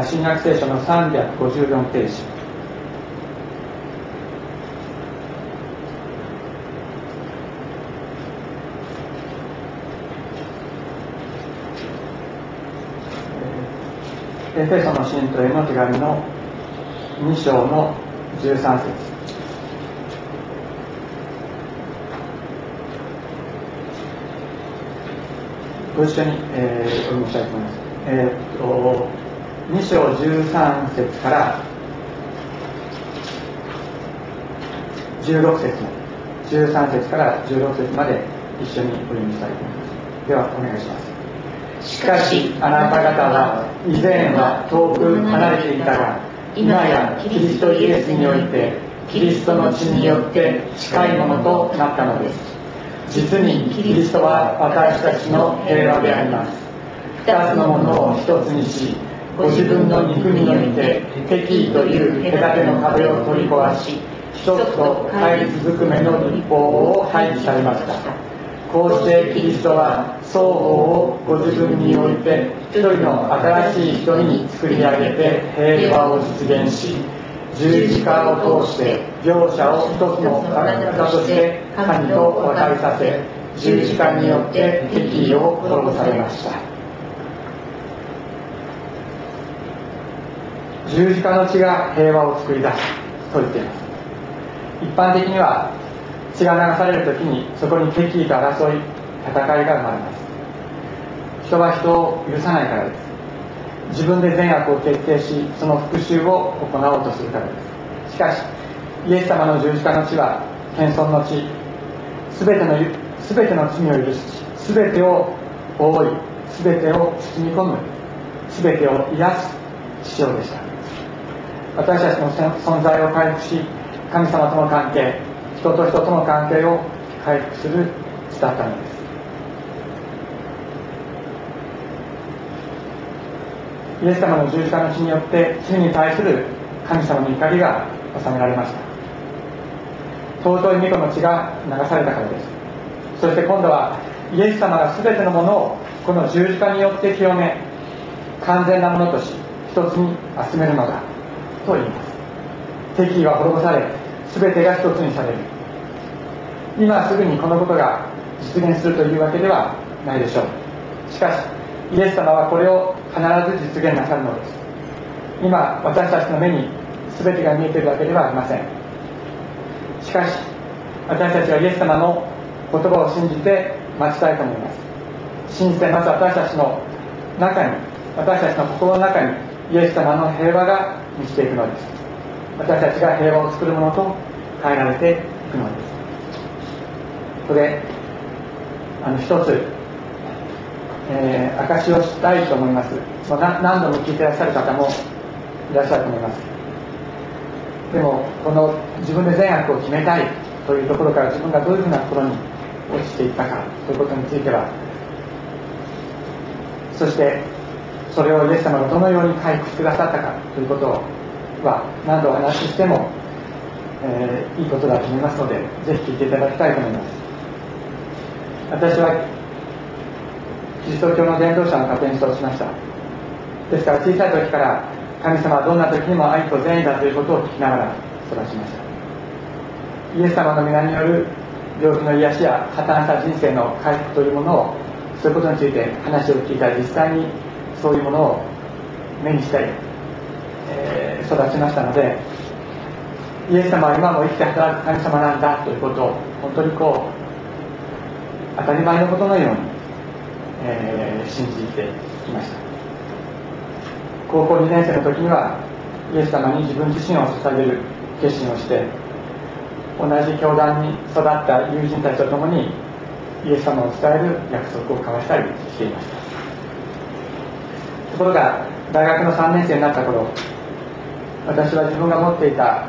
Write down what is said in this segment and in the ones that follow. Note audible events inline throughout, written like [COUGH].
新約聖書の354ページエフェソの信徒への手紙の2章の13節ご一緒に、えー、お読みしたいと思います。えー、っと2章13節から16節13節から16節まで一緒にお読みしたいと思います。ではお願いします。しかしあなた方は以前は遠く離れていたが今やキリストイエスにおいてキリストの血によって近いものとなったのです。実にキリストは私たちの平和であります。二つのものを一つにしご自分の肉において敵意という隔ての壁を取り壊し一つと対立ずくめの立法を廃棄されました。こうしてキリストは双方をご自分において一人の新しい人に作り上げて平和を実現し十字架を通して両者を一つの体として神と和解させ十字架によって敵意を滅ぼされました。十字架の血が平和を作り出すと言っています。一般的には血が流される時にそこに敵意と争い戦いが生まれます。人は人を許さないからです。自分で善悪を決定しその復讐を行おうとするからです。しかしイエス様の十字架の血は謙遜の血全ての全ての罪を許し全てを覆い全てを包み込む全てを癒す父親でした。私たちの存在を回復し神様との関係人と人との関係を回復する地だったのです。イエス様の十字架の血によって罪に対する神様の怒りが収められました。尊い御子の血が流されたからです。そして今度はイエス様が全てのものをこの十字架によって清め完全なものとし一つに集めるのだ。と言います敵意は滅ぼされ全てが一つにされる。今すぐにこのことが実現するというわけではないでしょう。しかしイエス様はこれを必ず実現なさるのです。今私たちの目に全てが見えているわけではありません。しかし私たちはイエス様の言葉を信じて待ちたいと思います。信じてまず私たちの中に私たちの心の中にイエス様の平和が満ちていくのです。私たちが平和を作るものと変えられていくのです。ここであの一つ、えー、証しをしたいと思います。何度も聞いてらっしゃる方もいらっしゃると思います。でもこの自分で善悪を決めたいというところから自分がどういうふうなところに落ちていったかということについては。そしてそれをイエス様がどのように回復してくださったかということは何度お話ししても、えー、いいことだと思いますのでぜひ聞いていただきたいと思います。私はキリスト教の伝道者の家庭に育ちました。ですから小さい時から神様はどんな時にも愛と善意だということを聞きながら育ちました。イエス様の皆による病気の癒しや破綻した人生の回復というものをそういうことについて話を聞いた実際にそういうものを目にして、えー、育ちましたのでイエス様は今も生きて働く神様なんだということを本当にこう当たり前のことのように、えー、信じてきました。高校2年生の時にはイエス様に自分自身を捧げる決心をして同じ教団に育った友人たちと共にイエス様を伝える約束を交わしたりしていました。ころが大学の3年生になった頃私は自分が持っていた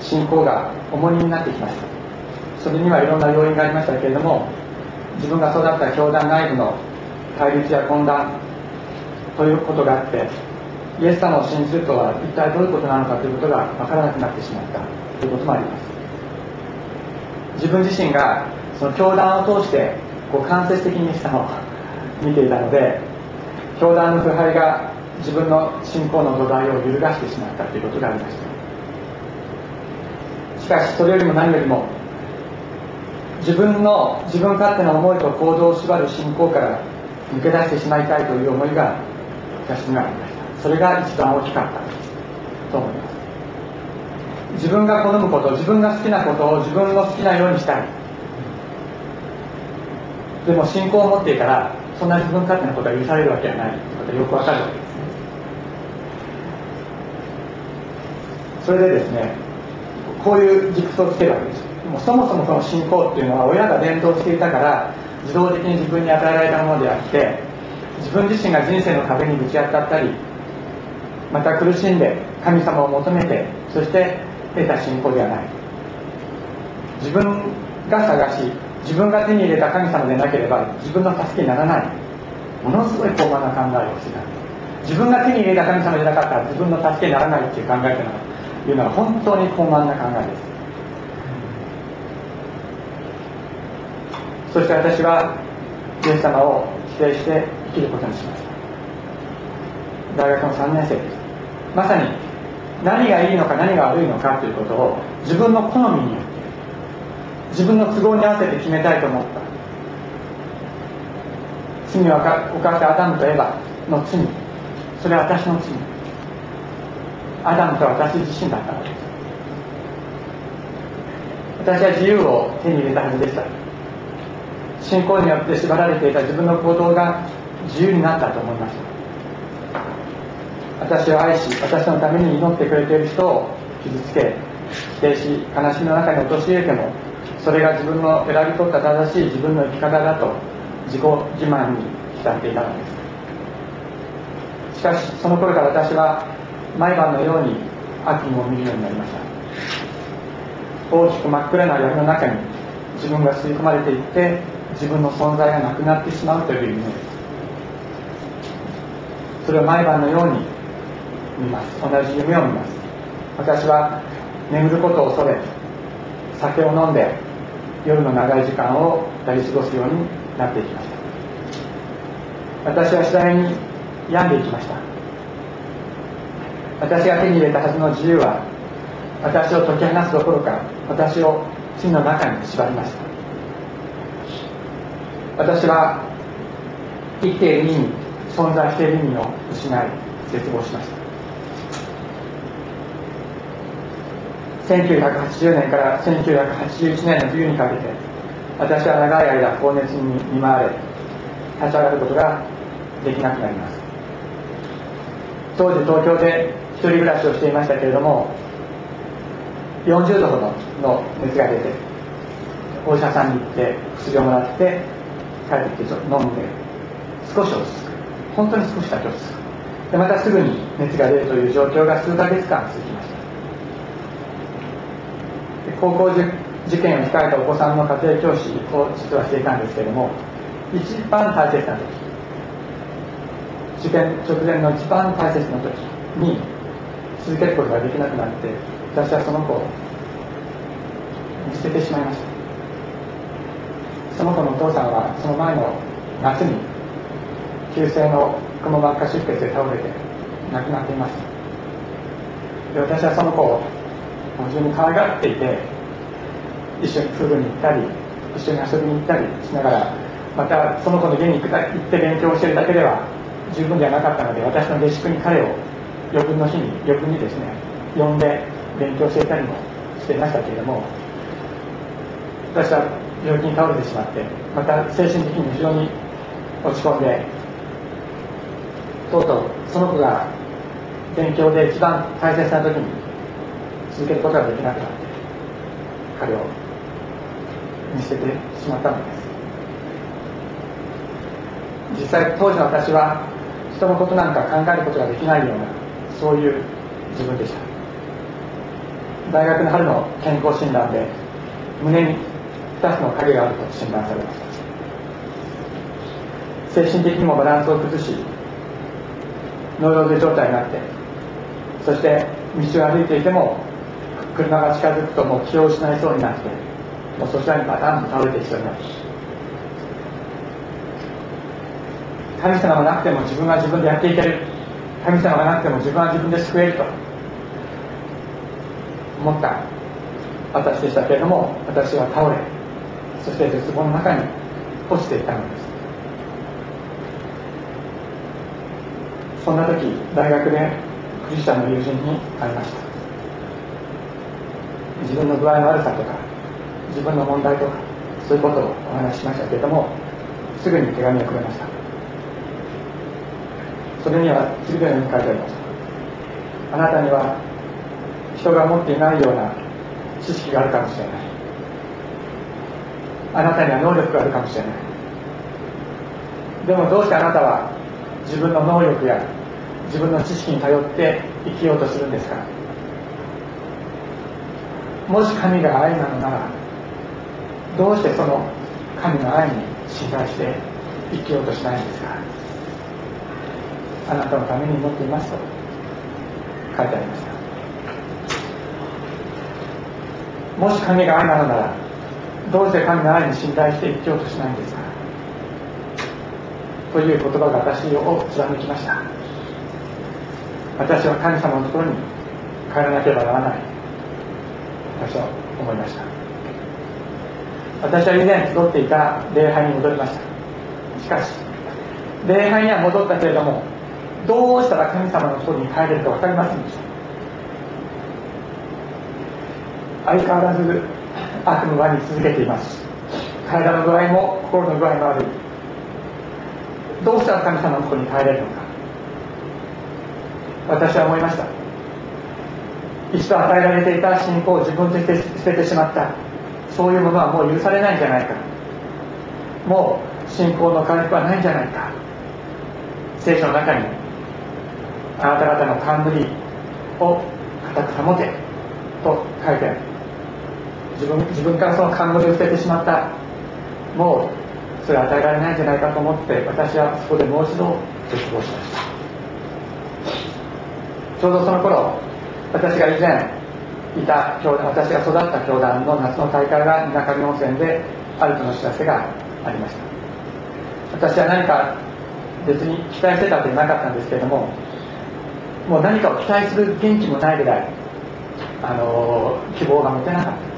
信仰が重荷になってきました。それにはいろんな要因がありましたけれども自分が育った教団内部の対立や混乱ということがあってイエス様を信じるとは一体どういうことなのかということが分からなくなってしまったということもあります。自分自身がその教団を通してこう間接的にイエス様を [LAUGHS] 見ていたので教団の腐敗が自分の信仰の土台を揺るがしてしまったということがありました。しかしそれよりも何よりも自分の自分勝手な思いと行動を縛る信仰から抜け出してしまいたいという思いが私にはありました。それが一番大きかったと思います。自分が好むこと自分が好きなことを自分の好きなようにしたい。でも信仰を持っていたらそんな自分勝手なことが許されるわけはないということがよくわかるわけですね。それでですねこういう軸をつけるわけです。もうそもそもその信仰っていうのは親が伝統していたから自動的に自分に与えられたものであって自分自身が人生の壁にぶち当たったりまた苦しんで神様を求めてそして得た信仰ではない。自分が探し自分が手に入れた神様でなければ自分の助けにならない。ものすごい高慢な考えをしてた。自分が手に入れた神様じゃなかったら自分の助けにならないっていう考えというのは本当に高慢な考えです。そして私はイエス様を否定して生きることにしました。大学の3年生です。まさに何がいいのか何が悪いのかということを自分の好みによって自分の都合に合わせて決めたいと思った。罪を犯したアダムとエバの罪。それは私の罪。アダムと私自身だったのです。私は自由を手に入れたはずでした。信仰によって縛られていた自分の行動が自由になったと思いました私を愛し私のために祈ってくれている人を傷つけ否定し悲しみの中に陥れてもそれが自分の選び取った正しい自分の生き方だと自己自慢に浸っていたのです。しかしその頃から私は毎晩のように悪夢を見るようになりました。大きく真っ暗な闇の中に自分が吸い込まれていって自分の存在がなくなってしまうという夢です。それを毎晩のように見ます。同じ夢を見ます。私は眠ることを恐れ酒を飲んで夜の長い時間をやり過ごすようになっていきました。私は次第に病んでいきました。私が手に入れたはずの自由は私を解き放すどころか私を罪の中に縛りました。私は生きている意味存在している意味を失い絶望しました。1980年から1981年の冬にかけて私は長い間高熱に見舞われ立ち上がることができなくなります。当時東京で一人暮らしをしていましたけれども40度ほどの熱が出てお医者さんに行って薬をもらって帰ってきて飲んで少し落ち着く。本当に少しだけ落ち着く。でまたすぐに熱が出るという状況が数ヶ月間続きました。高校受験を控えたお子さんの家庭教師を実はしていたんですけれども一番大切な時受験直前の一番大切な時に続けることができなくなって私はその子を見捨ててしまいました。その子のお父さんはその前の夏に急性のくも膜下出血で倒れて亡くなっていましたで私はその子を非常に可愛がっていて一緒にプールに行ったり一緒に遊びに行ったりしながらまたその子の家に行って勉強してるだけでは十分ではなかったので私の下宿に彼を余分の日に余分にですね呼んで勉強していたりもしていましたけれども私は病気に倒れてしまってまた精神的に非常に落ち込んでとうとうその子が勉強で一番大切な時に続けることができなくなって彼を見捨てしまったのです。実際当時の私は人のことなんか考えることができないようなそういう自分でした。大学の春の健康診断で胸に2つの影があると診断されました。精神的にもバランスを崩しノイローゼ状態になってそして道を歩いていても車が近づくともう気を失いそうになってもうそちらにバタンと倒れてきそうになって神様がなくても自分は自分でやっていける神様がなくても自分は自分で救えると思った私でしたけれども私は倒れそして絶望の中に落ちていったのですそんな時大学でクリスチャンの友人に会いました自分の具合の悪さとか自分の問題とかそういうことをお話ししましたけれどもすぐに手紙をくれました。それには次のように書いてありました。あなたには人が持っていないような知識があるかもしれない。あなたには能力があるかもしれない。でもどうしてあなたは自分の能力や自分の知識に頼って生きようとするんですか。もし神が愛なのならどうしてその神の愛に信頼して生きようとしないんですか？あなたのために持っていますと書いてありました。もし神が愛なのならどうして神の愛に信頼して生きようとしないんですか？という言葉が私を貫きました。私は神様のところに帰らなければならない。私は思いました。私は以前集っていた礼拝に戻りました。しかし礼拝には戻ったけれどもどうしたら神様のとこに帰れるか分かりませんでした。相変わらず悪夢輪に続けています。体の具合も心の具合も悪い。どうしたら神様のとこに帰れるのか。私は思いました。一度与えられていた信仰を自分で捨ててしまった。そういうものはもう許されないんじゃないか。もう信仰の回復はないんじゃないか。聖書の中にあなた方の冠を固く保てと書いてある。自分自分からその冠を捨ててしまった。もうそれは与えられないんじゃないかと思って私はそこでもう一度絶望しました。ちょうどその頃私が以前いた教団私が育った教団の夏の大会が水上温泉であるとの知らせがありました。私は何か別に期待してたわけじゃなかったんですけれどももう何かを期待する元気もないぐらいあの希望が持てなかった。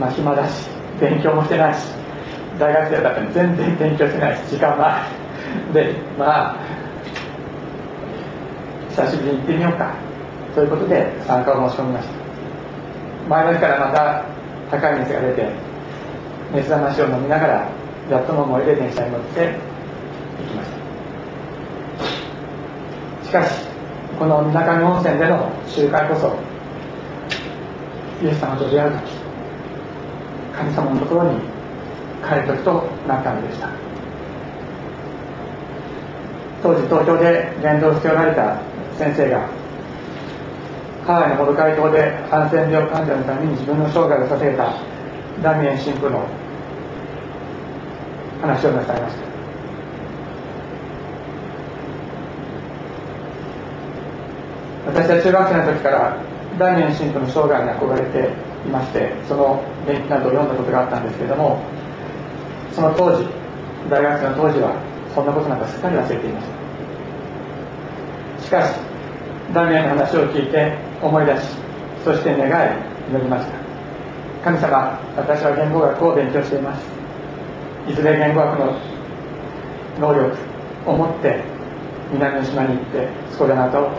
まあ暇だし勉強もしてないし大学生だったのに全然勉強してないし時間はでまあ久しぶりに行ってみようか。ということで参加を申し込みました。前の日からまた高い熱が出て熱冷ましを飲みながらやっとの思いで電車に乗って行きました。しかしこの水上温泉での集会こそイエス様と出会う時神様のところに帰る時となったのでした。当時東京で伝道しておられた先生がハワイのモルカイ島でハンセン病患者のために自分の生涯を捧げたダミエン神父の話をなさいました。私は中学生の時からダミエン神父の生涯に憧れていましてその伝記などを読んだことがあったんですけれどもその当時大学生の当時はそんなことなんかすっかり忘れていました。しかしダミエンの話を聞いて思い出しそして願い祈りました。神様私は言語学を勉強しています。いずれ言語学の能力を持って南の島に行ってそこであなたを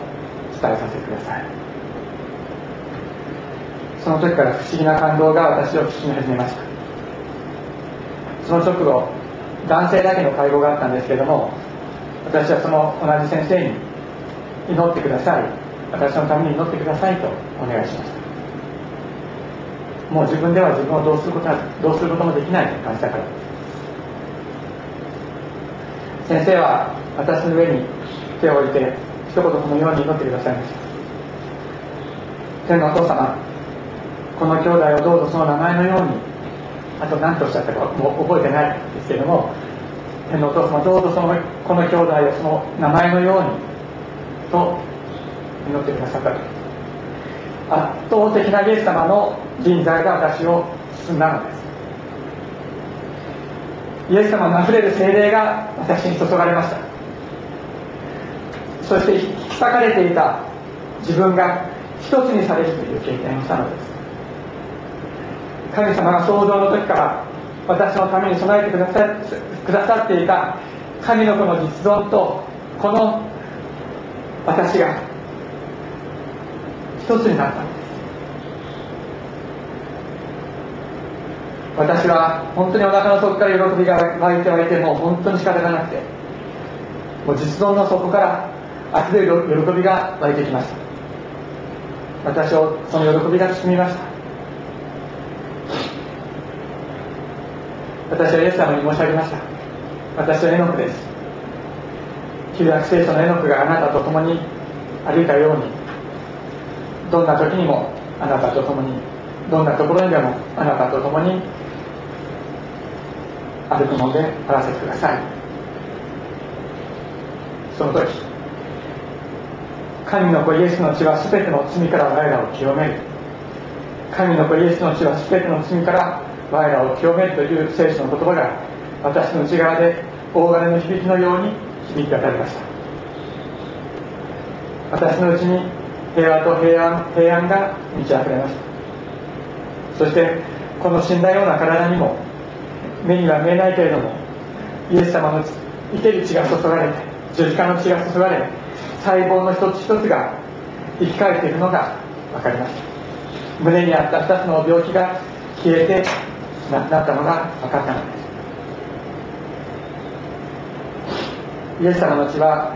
伝えさせてください。その時から不思議な感動が私を包み始めました。その直後男性だけの会合があったんですけども私はその同じ先生に祈ってください私のために祈ってくださいとお願いしましたもう自分では自分をどうすることはどうすることもできないと感じたから。先生は私の上に手を置いて一言このように祈ってくださいました。天のお父様この兄弟をどうぞその名前のようにあと何とおっしゃったかもう覚えてないですけれども天のお父様どうぞそのこの兄弟をその名前のようにと祈ってくださった圧倒的なイエス様の人材が私を包んだのです。イエス様のあふれる精霊が私に注がれました。そして引き裂かれていた自分が一つにされるという経験をしたのです。神様が創造の時から私のために備えてくださくださっていた神の子の実存とこの私が一つになった。のです私は本当にお腹の底から喜びが湧いて湧いてもう本当に仕方がなくてもう実存の底から溢れる喜びが湧いてきました。私をその喜びが包みました私はイエス様に申し上げました。私はエノクです。旧約聖書のエノクがあなたと共に歩いたようにどんな時にもあなたと共にどんなところにでもあなたと共に歩くのであらせてください。その時神の子イエスの血は全ての罪から我らを清める。神の子イエスの血は全ての罪から我らを清めるという聖書の言葉が私の内側で大金の響きのように響き渡りました。私のうちに平和と平安平安が満ち溢れました。そしてこの死んだような体にも目には見えないけれどもイエス様の生ける血が注がれて十字架の血が注がれ細胞の一つ一つが生き返っているのが分かりました胸にあった2つの病気が消えてなったのが分かったのです。イエス様の血は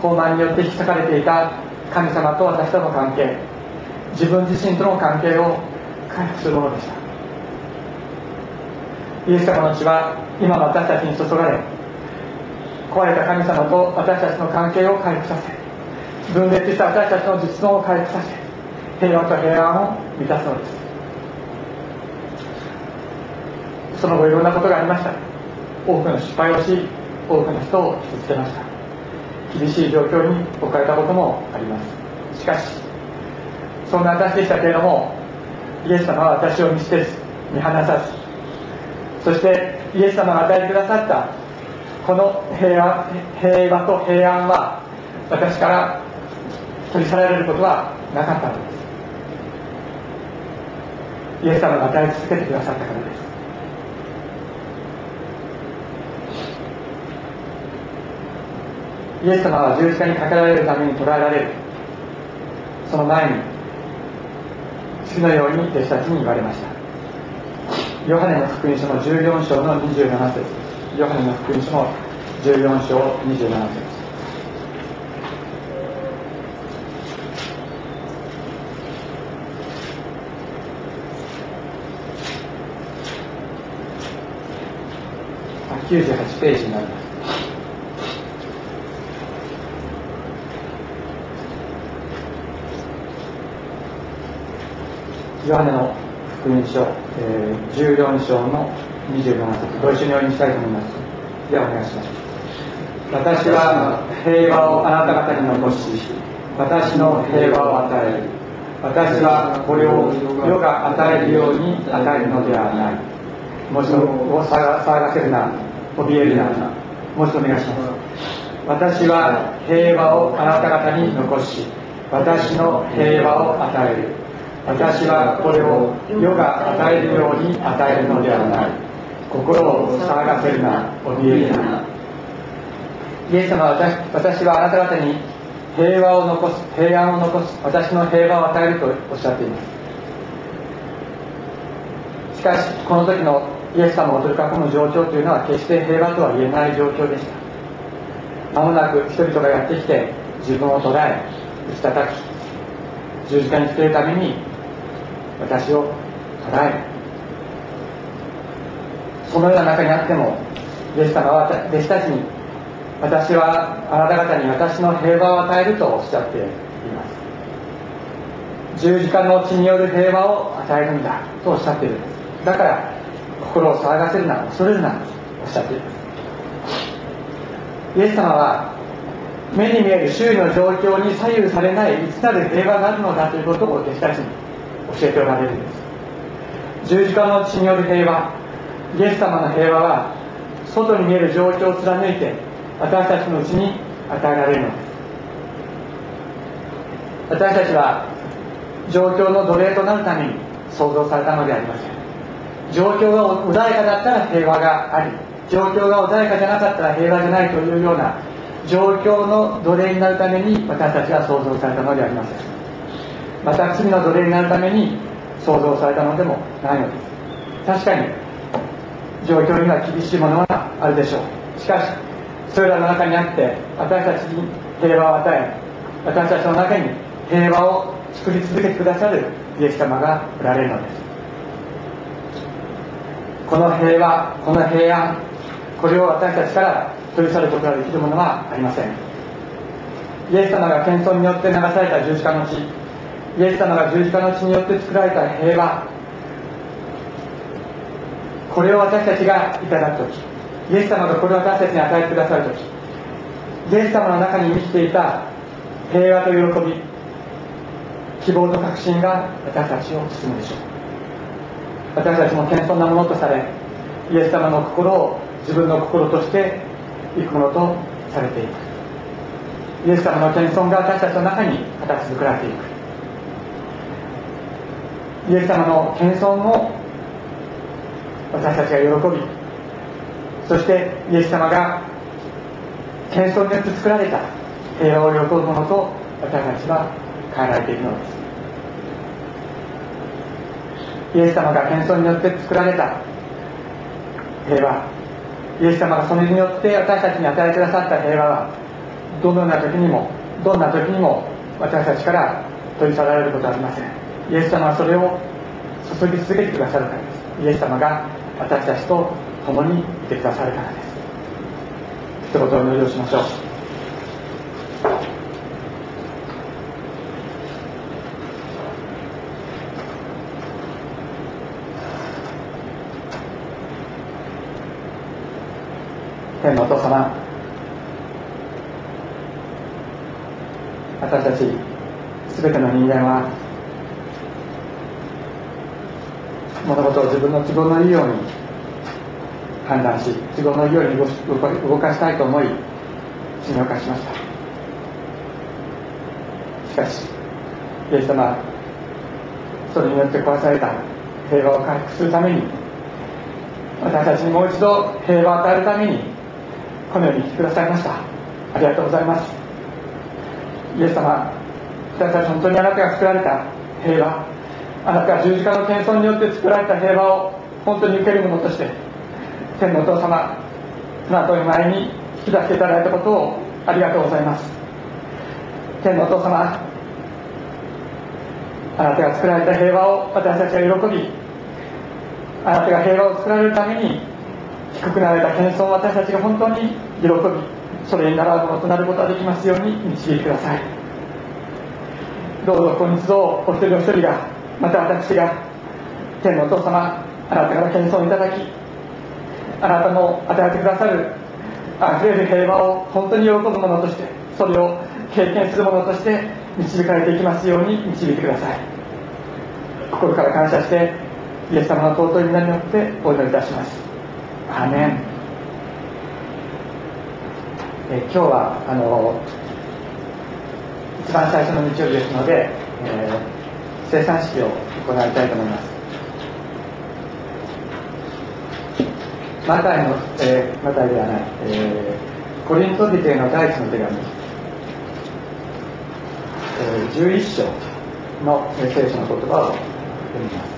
高慢によって引き裂かれていた神様と私との関係自分自身との関係を回復するものでした。イエス様の血は今の私たちに注がれ壊れた神様と私たちの関係を回復させ分裂した私たちの実存を回復させ平和と平安を満たすのです。その後いろんなことがありました。多くの失敗をし多くの人を傷つけました。厳しい状況に置かれたこともあります。しかしそんな私でしたけれどもイエス様は私を見捨てず見放さずそしてイエス様が与えてくださったこの平和平和と平安は私から取り去られることはなかったのです。イエス様が与え続けてくださったからです。イエス様は十字架にかけられるために捕らえられる。その前に次のように弟子たちに言われました。ヨハネの福音書の14章の27節。ヨハネの福音書の14章27節。98ページになります。ヨハネの福音書、えー、14章の27節ご一緒に読みしたいと思います。ではお願いします。私は平和をあなた方に残し私の平和を与える。私はこれを世が与えるように与えるのではない。もう一度騒がせるな怯えるなもう一度お願いします。私は平和をあなた方に残し私の平和を与える。私はこれを世が与えるように与えるのではない。心を騒がせるな怯えるな。イエス様は私はあなた方に平和を残す平安を残す私の平和を与えるとおっしゃっています。しかしこの時のイエス様を取り囲む状況というのは決して平和とは言えない状況でした。間もなく人々がやってきて自分を捉え打ち叩き十字架につけるために私を捉えるそのような中にあってもイエス様は弟子たちに私はあなた方に私の平和を与えるとおっしゃっています。十字架の血による平和を与えるんだとおっしゃっている。んですだから心を騒がせるな恐れるなとおっしゃっています。イエス様は目に見える周囲の状況に左右されないいつなる平和があるのだということを弟子たちに教えておられるんです。十字架の血による平和。イエス様の平和は外に見える状況を貫いて私たちのうちに与えられるのです。私たちは状況の奴隷となるために創造されたのでありません。状況が穏やかだったら平和があり状況が穏やかじゃなかったら平和じゃないというような状況の奴隷になるために私たちは創造されたのではありません。また罪の奴隷になるために創造されたのでもないのです。確かに状況には厳しいものがあるでしょう。しかしそれらの中にあって私たちに平和を与え私たちの中に平和を作り続けてくださるイエス様がおられるのです。この平和この平安これを私たちから取り去ることができるものはありません。イエス様が謙遜によって流された十字架の地イエス様が十字架の地によって作られた平和これを私たちがいただく時イエス様がこれを私たちに与えてくださる時イエス様の中に満ちていた平和と喜び希望と確信が私たちを包むでしょう。私たちも謙遜なものとされイエス様の心を自分の心としていくものとされていく。イエス様の謙遜が私たちの中に形作られていく。イエス様の謙遜を私たちが喜びそしてイエス様が謙遜によって作られた平和を喜ぶものと私たちは変えていくのです。イエス様が謙遜によって作られた平和。イエス様がそれによって私たちに与えてくださった平和はどのような時にもどんな時にも私たちから取り去られることはありません。イエス様はそれを注ぎ続けてくださるからです。イエス様が私たちと共にいてくださるからです。一言お祈りをしましょう天のお父様私たち全ての人間は物事を自分の都合のいいように判断し都合のいいように動かしたいと思い信用化しました。しかしイエス様それによって壊された平和を回復するために私たちにもう一度平和を与えるためにこのように来てくださいました。ありがとうございます。イエス様私たち本当にあなたが作られた平和。あなたが十字架の謙遜によって作られた平和を本当に受けるものとして天のお父様あなたの前に引き出していただいたことをありがとうございます。天のお父様あなたが作られた平和を私たちが喜びあなたが平和を作られるために低くなられた謙遜を私たちが本当に喜びそれに習うものとなることができますように導いてください。どうぞ今日お一人お一人がまた私が天のお父様あなたから謙遜いただきあなたの与えてくださるあふれる平和を本当に喜ぶものとしてそれを経験するものとして導かれていきますように導いてください。心から感謝してイエス様の尊い皆によってお祈りいたします。アメン。え今日はあの一番最初の日曜日ですので、えー、生産式を行いたいと思います。マタイの、えー、マタイではない、えー、コリント人への第一の手紙、えー、11章の聖書の言葉を読みます。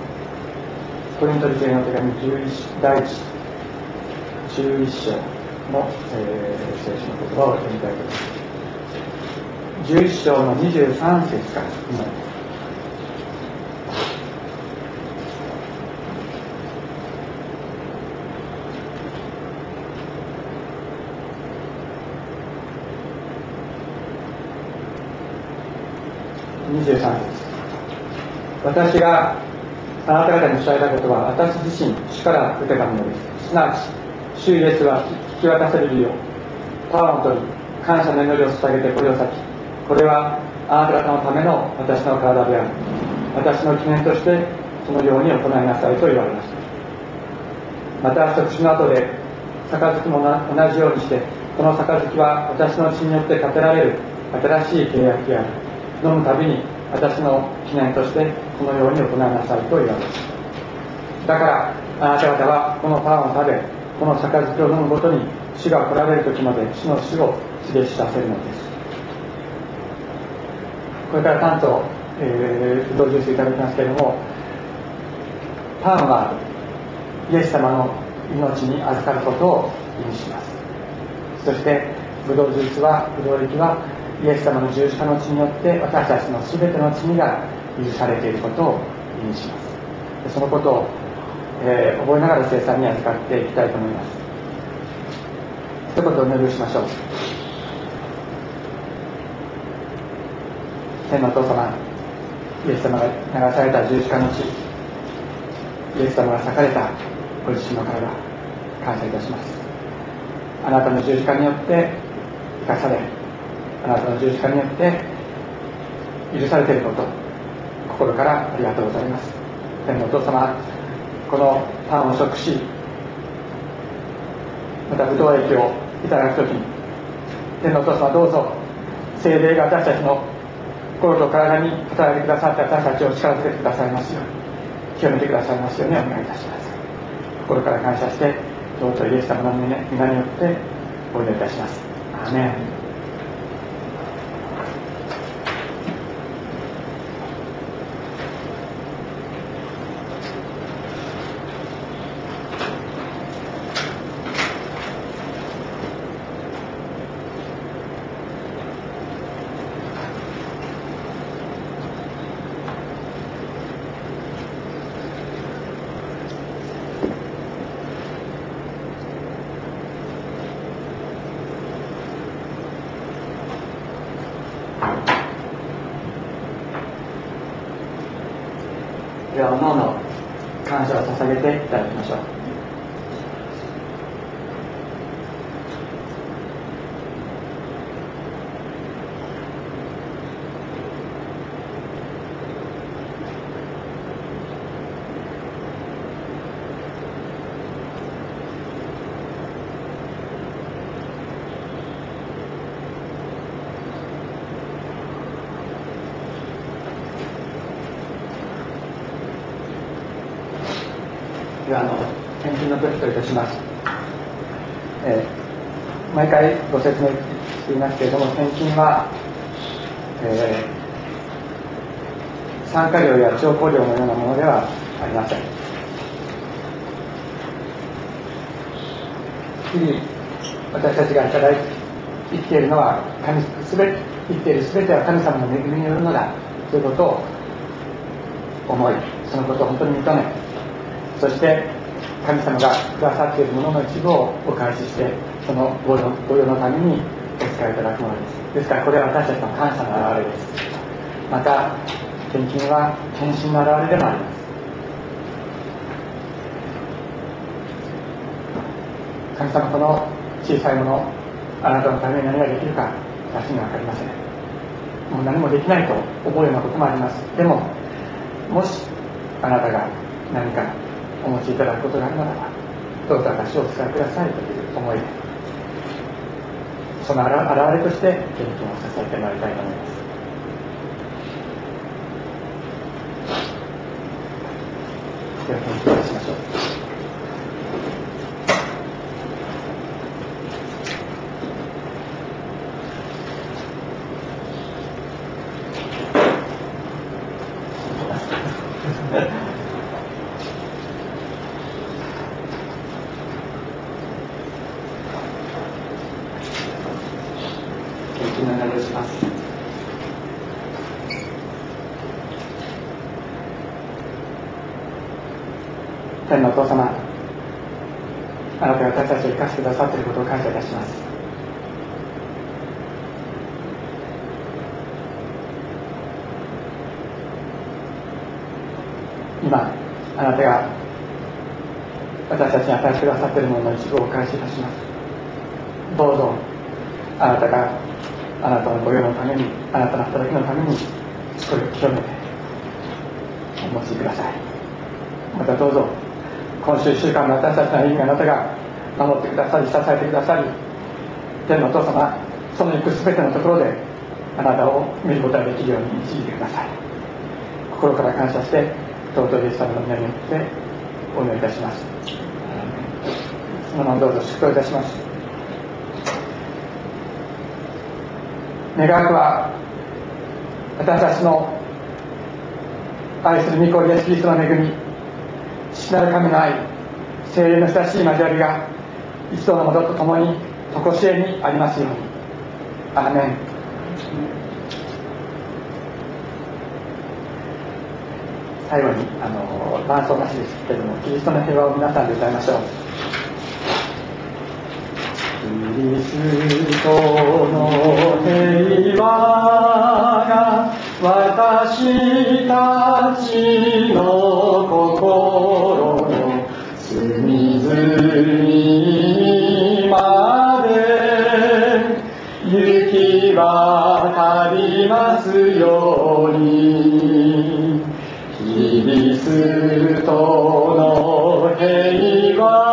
コリント人への手紙11第一11章の、えー、聖書の言葉を読みたいと思います。11章の23節から今23節私があなた方に伝えたことは私自身主から受けたものですすなわち主イエスは引き渡されるようパワーを取り感謝の祈りを捧げてこれを先これはあなた方のための私の体である私の記念としてそのように行いなさいと言われましたまた食事の後で杯も同じようにしてこの杯は私の血によって建てられる新しい契約である飲むたびに私の記念としてこのように行いなさいと言われますだからあなた方はこのパンを食べこの杯を飲むごとに死が来られる時まで死の死を示しさせるのです。これから担当、えー、同時していただきますけれどもパンはイエス様の命に預かることを意味します。そしてブドウジュースはブドウ液はイエス様の十字架の血によって私たちの全ての罪が許されていることを意味します。そのことを、えー、覚えながら生産に預かっていきたいと思います。一言お願いしましょう。天のお父様イエス様が流された十字架の血イエス様が裂かれたご自身の体感謝いたします。あなたの十字架によって生かされあなたの十字架によって許されていること心からありがとうございます。天のお父様このパンを食しまたブドウ液をいただく時に天のお父様どうぞ精霊が私たちの心と体に働いてくださって私たちを力づけてくださいますように清めてくださいますようにお願いいたします。心から感謝して尊いイエス様の皆によってお祈りいたします。アメではんなもの感謝を捧げていただきましょうの献金の時といたします、えー、毎回ご説明していますけれども献金は、えー、参加料や徴候料のようなものではありません。日々私たちがいただい生きているのは神すべ生きている全ては神様の恵みによるのだということを思いそのことを本当に認めそして神様がくださっているものの一部をお返ししてそのご用のために使いいただくものです。ですからこれは私たちの感謝の表れです。また献金は献身の表れでもあります。神様この小さいものあなたのために何ができるか私には分かりません。もう何もできないと思うようなこともあります。でももしあなたが何かお持ちいただくことがあるならばどうぞ私をお使いくださいという思いでその表れとして献金を支えてまいりたいと思いますでは献金をしましょう天のお父様あなたが私たちを生かしてくださっていることを感謝いたします今あなたが私たちに与えてくださっているものの一部をお返しいたします。どうぞあなたがあなたの御用のためにあなたの働きのためにこれを清めてお持ちください。またどうぞ今週1週間の私たちの歩みあなたが守ってくださり支えてくださり天のお父様その行く全てのところであなたを見ることができるように導いてください。心から感謝して尊いイエス様の皆によってお祈りいたします。そのままどうぞ祝祷いたします。願わくは私たちの愛する御子イエスキリストの恵み父なる神の愛精霊の親しい交わりが一度のものとともに常しえにありますように。アーメン。最後にあの伴奏なしですけれどもキリストの平和を皆さんで歌いましょう。ストの平和が私たちの心の隅々まで行き渡りますようにキリストの平和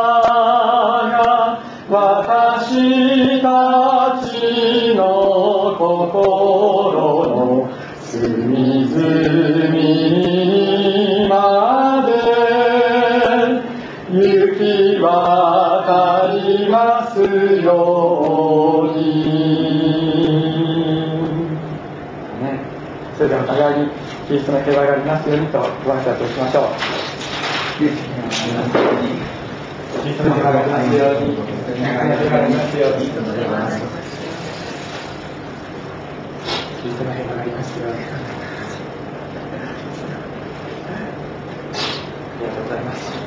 心の隅々まで行き渡りますように、それでは互いにキリストの平和がありますようにとご挨拶をしましょうキリストの平和がありますよありがとうございます。